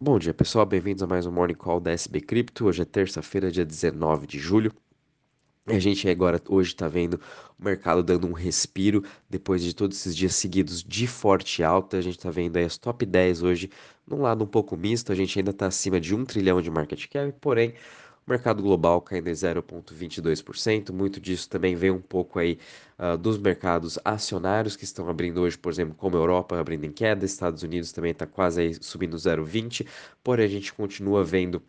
Bom dia, pessoal. Bem-vindos a mais um Morning Call da SB Cripto. Hoje é terça-feira, dia 19 de julho. E a gente agora hoje está vendo o mercado dando um respiro depois de todos esses dias seguidos de forte alta. A gente está vendo aí as top 10 hoje num lado um pouco misto. A gente ainda está acima de 1 trilhão de market cap, porém mercado global caindo em 0,22%. Muito disso também vem um pouco aí uh, dos mercados acionários que estão abrindo hoje, por exemplo, como a Europa abrindo em queda, Estados Unidos também está quase aí subindo 0,20%. Porém, a gente continua vendo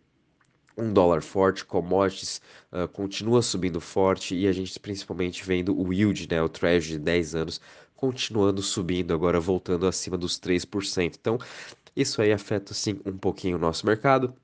um dólar forte, commodities uh, continua subindo forte e a gente principalmente vendo o yield, né, o treasury de 10 anos, continuando subindo, agora voltando acima dos 3%. Então, isso aí afeta sim um pouquinho o nosso mercado.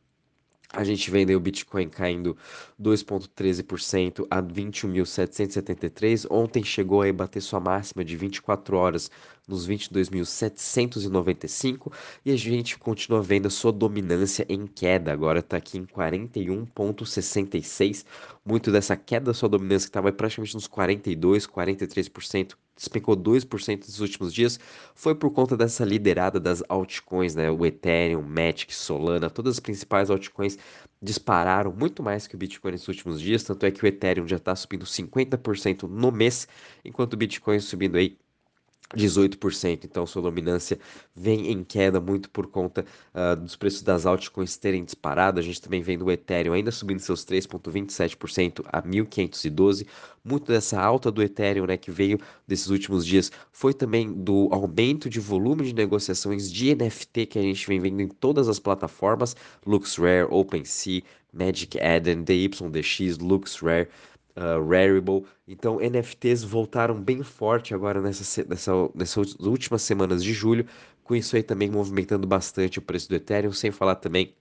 A gente vende o Bitcoin caindo 2,13% a 21.773. Ontem chegou a bater sua máxima de 24 horas nos 22.795 e a gente continua vendo a sua dominância em queda. Agora está aqui em 41,66. Muito dessa queda da sua dominância que estava praticamente nos 42, 43%, despencou 2% nos últimos dias, foi por conta dessa liderada das altcoins, né? O Ethereum, Matic, Solana, todas as principais altcoins dispararam muito mais que o Bitcoin nos últimos dias, tanto é que o Ethereum já está subindo 50% no mês, enquanto o Bitcoin subindo aí 18%, então sua dominância vem em queda muito por conta uh, dos preços das altcoins terem disparado. A gente também vendo o Ethereum ainda subindo seus 3,27% a 1.512. Muito dessa alta do Ethereum, né, que veio desses últimos dias, foi também do aumento de volume de negociações de NFT que a gente vem vendo em todas as plataformas: LuxRare, OpenSea, Magic Eden, DYDX, LuxRare uh, Rarible. Então, NFTs voltaram bem forte agora nessa, nessa, nessas últimas semanas de julho, com isso aí também movimentando bastante o preço do Ethereum, sem falar também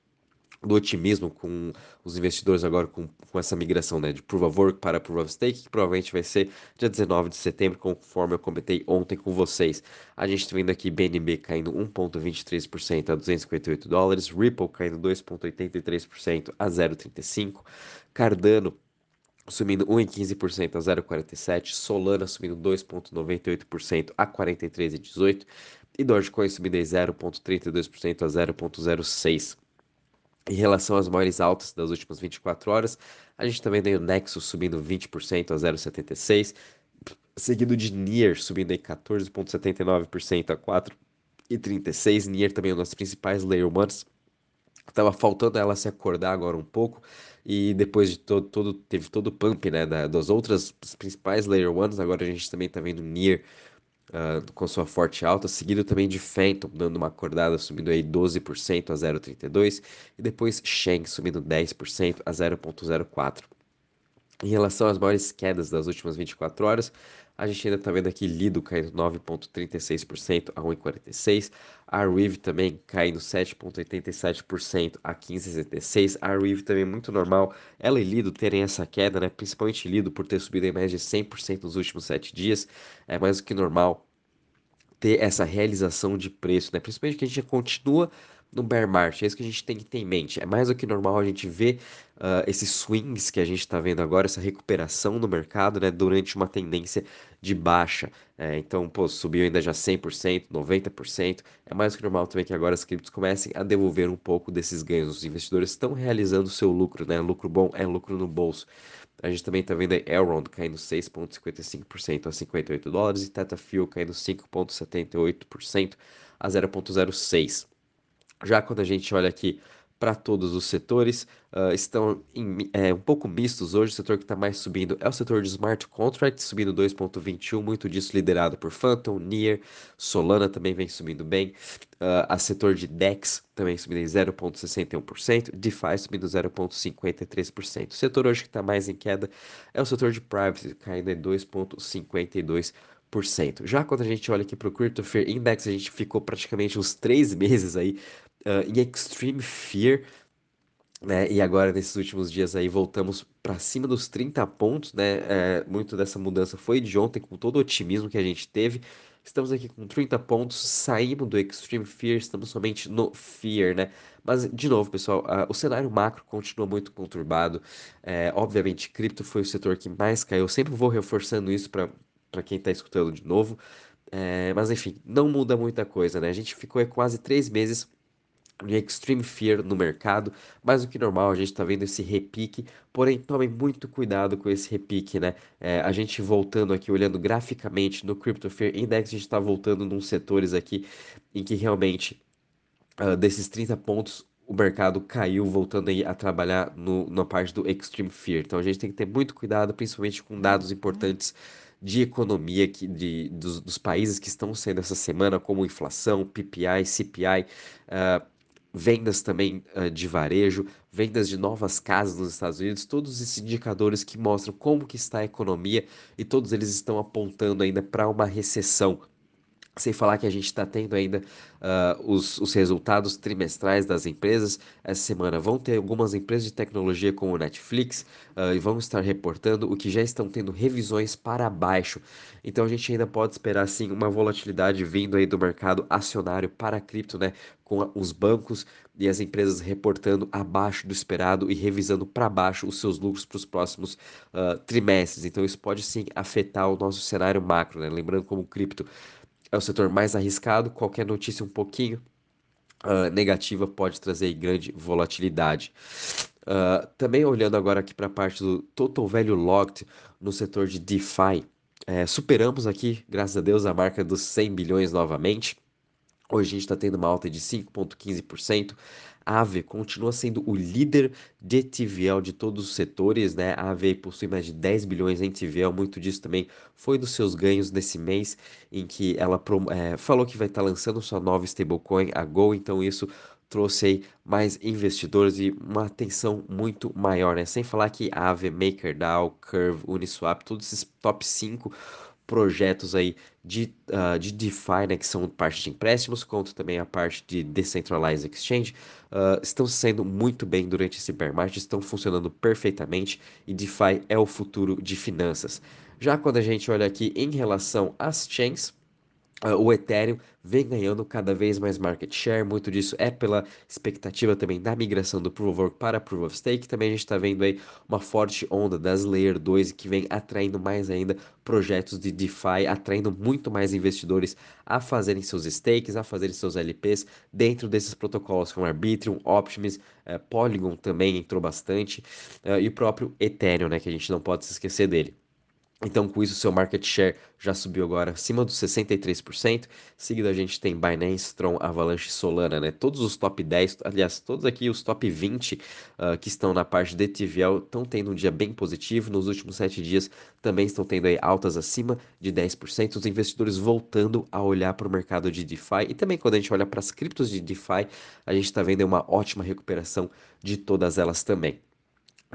do otimismo com os investidores agora com, com essa migração né, de Proof of Work para Proof of Stake, que provavelmente vai ser dia 19 de setembro, conforme eu comentei ontem com vocês. A gente está vendo aqui BNB caindo 1,23% a 258 dólares, Ripple caindo 2,83% a 0,35, Cardano subindo 1,15% a 0,47%, Solana subindo 2,98% a 43,18% e Dogecoin subindo 0,32% a 0,06%. Em relação às maiores altas das últimas 24 horas, a gente também tem o Nexus subindo 20% a 0,76%, seguido de Nier subindo 14,79% a 4,36%. Nier também é uma das principais layer ones. Tava faltando ela se acordar agora um pouco e depois de todo, todo teve todo o pump, né, da, das outras principais Layer Ones, agora a gente também tá vendo Nier uh, com sua forte alta, seguido também de Phantom, dando uma acordada, subindo aí 12% a 0,32, e depois Shang subindo 10% a 0,04. Em relação às maiores quedas das últimas 24 horas, a gente ainda está vendo aqui Lido caindo 9,36% a 1,46%. A Riv também caindo 7,87% a 15,66%. A Riv também é muito normal ela e Lido terem essa queda, né? principalmente Lido por ter subido em média de 100% nos últimos 7 dias. É mais do que normal ter essa realização de preço, né? principalmente que a gente continua no bear market. É isso que a gente tem que ter em mente. É mais do que normal a gente ver uh, esses swings que a gente está vendo agora, essa recuperação no mercado, né, durante uma tendência de baixa. É, então, pô, subiu ainda já 100%, 90%. É mais do que normal também que agora as criptos comecem a devolver um pouco desses ganhos. Os investidores estão realizando o seu lucro, né? Lucro bom é lucro no bolso. A gente também está vendo a Elrond caindo 6,55% a 58 dólares e Teta Fuel caindo 5,78% a 0,06. Já quando a gente olha aqui para todos os setores, uh, estão em, é, um pouco mistos hoje. O setor que está mais subindo é o setor de smart contracts, subindo 2,21%, muito disso liderado por Phantom, Near, Solana também vem subindo bem. Uh, a setor de DEX também subindo em 0,61%, DeFi subindo 0,53%. O setor hoje que está mais em queda é o setor de privacy, caindo em 2,52%. Já quando a gente olha aqui para o Crypto Fear Index, a gente ficou praticamente uns três meses aí uh, em Extreme Fear, né? E agora, nesses últimos dias aí, voltamos para cima dos 30 pontos, né? É, muito dessa mudança foi de ontem, com todo o otimismo que a gente teve. Estamos aqui com 30 pontos, saímos do Extreme Fear, estamos somente no Fear, né? Mas, de novo, pessoal, uh, o cenário macro continua muito conturbado. É, obviamente, cripto foi o setor que mais caiu. Eu sempre vou reforçando isso para quem está escutando de novo. É, mas, enfim, não muda muita coisa, né? A gente ficou quase três meses de extreme fear no mercado, mais do que normal, a gente está vendo esse repique, porém tomem muito cuidado com esse repique, né? É, a gente voltando aqui, olhando graficamente no Crypto Fear Index, a gente está voltando nos setores aqui em que realmente, uh, desses 30 pontos, o mercado caiu, voltando aí a trabalhar no, na parte do Extreme Fear. Então a gente tem que ter muito cuidado, principalmente com dados importantes de economia que, de, dos, dos países que estão saindo essa semana, como inflação, PPI, CPI, uh, vendas também uh, de varejo, vendas de novas casas nos Estados Unidos, todos esses indicadores que mostram como que está a economia e todos eles estão apontando ainda para uma recessão. Sem falar que a gente está tendo ainda uh, os, os, resultados trimestrais das empresas. Essa semana vão ter algumas empresas de tecnologia como o Netflix uh, e vão estar reportando o que já estão tendo revisões para baixo. Então a gente ainda pode esperar sim uma volatilidade vindo aí do mercado acionário para cripto, né? Com os bancos e as empresas reportando abaixo do esperado e revisando para baixo os seus lucros para os próximos uh, trimestres. Então isso pode sim afetar o nosso cenário macro, né? Lembrando como cripto é o setor mais arriscado, qualquer notícia um pouquinho uh, negativa pode trazer grande volatilidade. Uh, também olhando agora aqui para a parte do Total Value Locked no setor de DeFi, é, superamos aqui, graças a Deus, a marca dos 100 bilhões novamente. Hoje a gente está tendo uma alta de 5,15%. AVE continua sendo o líder de TVL de todos os setores, né? A AVE possui mais de 10 bilhões em TVL, muito disso também foi dos seus ganhos nesse mês, em que ela é, falou que vai estar tá lançando sua nova stablecoin, a Go, então isso trouxe aí mais investidores e uma atenção muito maior, né? Sem falar que a MakerDAO, Curve, Uniswap, todos esses top 5 projetos aí de, uh, de DeFi, né, que são parte de empréstimos, quanto também a parte de Decentralized Exchange, uh, estão sendo muito bem durante esse bear market, estão funcionando perfeitamente e DeFi é o futuro de finanças. Já quando a gente olha aqui em relação às chains, o Ethereum vem ganhando cada vez mais market share, muito disso é pela expectativa também da migração do Proof of Work para Proof of Stake. Também a gente está vendo aí uma forte onda das Layer 2 que vem atraindo mais ainda projetos de DeFi, atraindo muito mais investidores a fazerem seus stakes, a fazerem seus LPs dentro desses protocolos como Arbitrum, Optimus, uh, Polygon também entrou bastante uh, e o próprio Ethereum, né, que a gente não pode se esquecer dele. Então, com isso, seu market share já subiu agora acima dos 63%. Seguido, a gente tem Binance, Tron, Avalanche Solana, né? Todos os top 10, aliás, todos aqui os top 20 uh, ah, que estão na parte de TVL estão tendo um dia bem positivo. Nos últimos 7 dias também estão tendo aí altas acima de 10%. Os investidores voltando a olhar para o mercado de DeFi. E também, quando a gente olha para as criptos de DeFi, a gente está vendo uma ótima recuperação de todas elas também.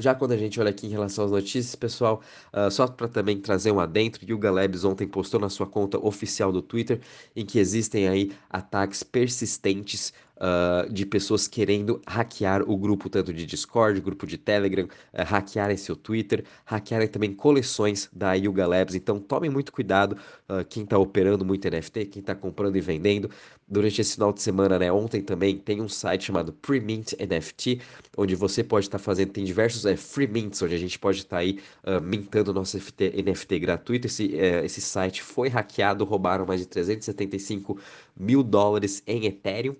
Já quando a gente olha aqui em relação às notícias, pessoal, uh, só para também trazer um adentro, Yuga Labs ontem postou na sua conta oficial do Twitter em que existem aí ataques persistentes uh, de pessoas querendo hackear o grupo tanto de Discord, grupo de Telegram, uh, hackearem seu Twitter, hackearem também coleções da Yuga Labs. Então tomem muito cuidado uh, quem está operando muito NFT, quem está comprando e vendendo. Durante esse final de semana, né, ontem também tem um site chamado Premint NFT, onde você pode estar tá fazendo, tem diversos é, free mints, onde a gente pode estar tá aí uh, mintando nosso NFT, NFT gratuito. Esse, uh, esse site foi hackeado, roubaram mais de 375 mil dólares em Ethereum.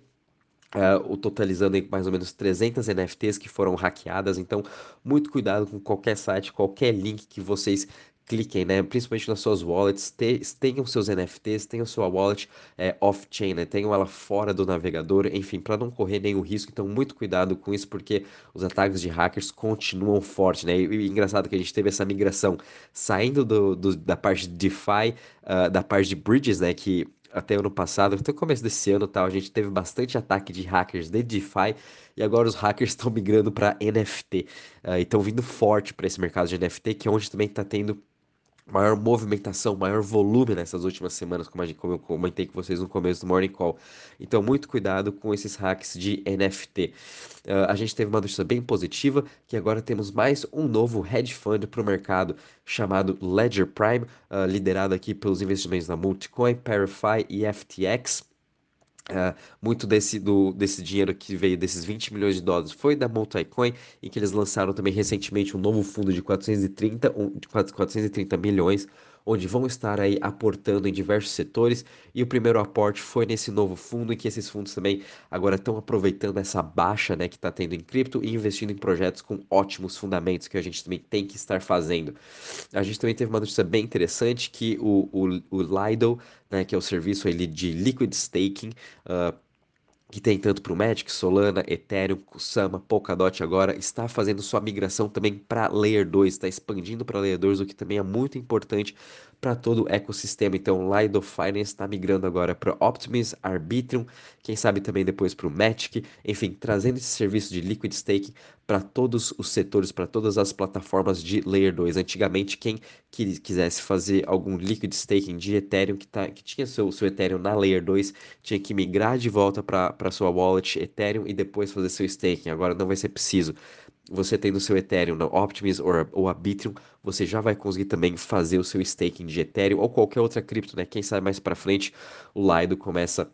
Uh, totalizando aí mais ou menos 300 NFTs que foram hackeadas, então muito cuidado com qualquer site, qualquer link que vocês cliquem, né? Principalmente nas suas wallets, te, tenham seus NFTs, tenham sua wallet é, off-chain, né? Tenham ela fora do navegador, enfim, para não correr nenhum risco. Então, muito cuidado com isso, porque os ataques de hackers continuam fortes, né? E, e engraçado que a gente teve essa migração saindo do, do da parte de DeFi, uh, da parte de bridges, né? Que até ano passado, até o começo desse ano, tal, a gente teve bastante ataque de hackers de DeFi e agora os hackers estão migrando para NFT. Uh, e estão vindo forte para esse mercado de NFT, que é onde também está tendo maior movimentação, maior volume nessas últimas semanas, como, gente, como, eu comentei com vocês no começo do Morning Call. Então, muito cuidado com esses hacks de NFT. Uh, ah, a gente teve uma notícia bem positiva, que agora temos mais um novo hedge fund para o mercado, chamado Ledger Prime, uh, liderado aqui pelos investimentos da Multicoin, Parify e FTX. Uh, muito desse, do, desse dinheiro que veio desses 20 milhões de dólares foi da Multicoin, em que eles lançaram também recentemente um novo fundo de 430, um, de 430 milhões, onde vão estar aí aportando em diversos setores. E o primeiro aporte foi nesse novo fundo, em que esses fundos também agora estão aproveitando essa baixa né, que está tendo em cripto e investindo em projetos com ótimos fundamentos, que a gente também tem que estar fazendo. A gente também teve uma notícia bem interessante que o, o, o Lido, né, que é o serviço ele de liquid staking, uh, que tem tanto para o Magic, Solana, Ethereum, Kusama, Polkadot agora, está fazendo sua migração também para Layer 2, está expandindo para Layer 2, o que também é muito importante para todo o ecossistema. Então, Lido Finance está migrando agora para Optimism, Arbitrum, quem sabe também depois para o Matic, enfim, trazendo esse serviço de liquid staking para todos os setores, para todas as plataformas de Layer 2. Antigamente, quem quisesse fazer algum liquid staking de Ethereum, que, tá, que tinha seu, seu Ethereum na Layer 2, tinha que migrar de volta para sua wallet Ethereum e depois fazer seu staking. Agora não vai ser preciso você tendo seu Ethereum na Optimism ou, ou Arbitrum, você já vai conseguir também fazer o seu staking de Ethereum ou qualquer outra cripto, né? Quem sabe mais para frente o Lido começa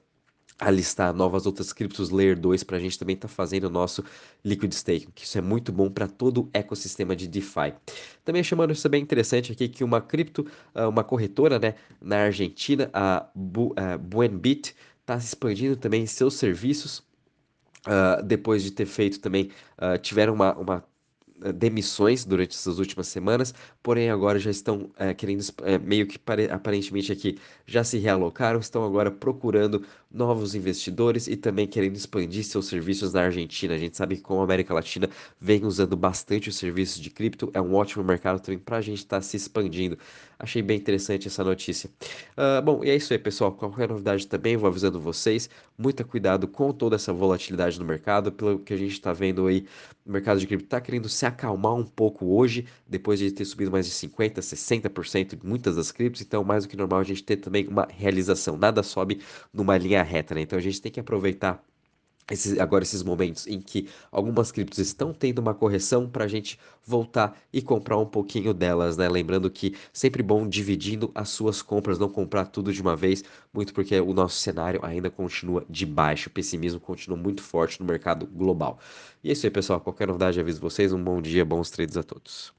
a listar novas outras criptos Layer 2 para a gente também estar tá fazendo o nosso Liquid Staking, que isso é muito bom para todo o ecossistema de DeFi. Também chamando isso bem interessante aqui que uma cripto, ah, uma corretora né, na Argentina, a uh, Buenbit, está expandindo também seus serviços Uh, depois de ter feito também, uh, tiveram uma, uma eh, demissões durante essas últimas semanas, porém agora já estão é, querendo, é, meio que aparentemente aqui, já se realocaram, estão agora procurando novos investidores e também querendo expandir seus serviços na Argentina. A gente sabe que como a América Latina vem usando bastante os serviços de cripto, é um ótimo mercado também para a gente estar tá se expandindo. Achei bem interessante essa notícia. Uh, bom, e é isso aí, pessoal. Qualquer novidade também, vou avisando vocês. Muito cuidado com toda essa volatilidade no mercado, pelo que a gente está vendo aí, o mercado de cripto está querendo se acalmar um pouco hoje, depois de ter subido mais de 50%, 60% em muitas das criptos, então mais do que normal a gente ter também uma realização. Nada sobe numa linha reta, né? Então a gente tem que aproveitar esses, agora esses momentos em que algumas criptos estão tendo uma correção para a gente voltar e comprar um pouquinho delas, né? Lembrando que sempre bom dividindo as suas compras, não comprar tudo de uma vez, muito porque o nosso cenário ainda continua de baixo, o pessimismo continua muito forte no mercado global. E é isso aí, pessoal. Qualquer novidade aviso vocês. Um bom dia, bons trades a todos.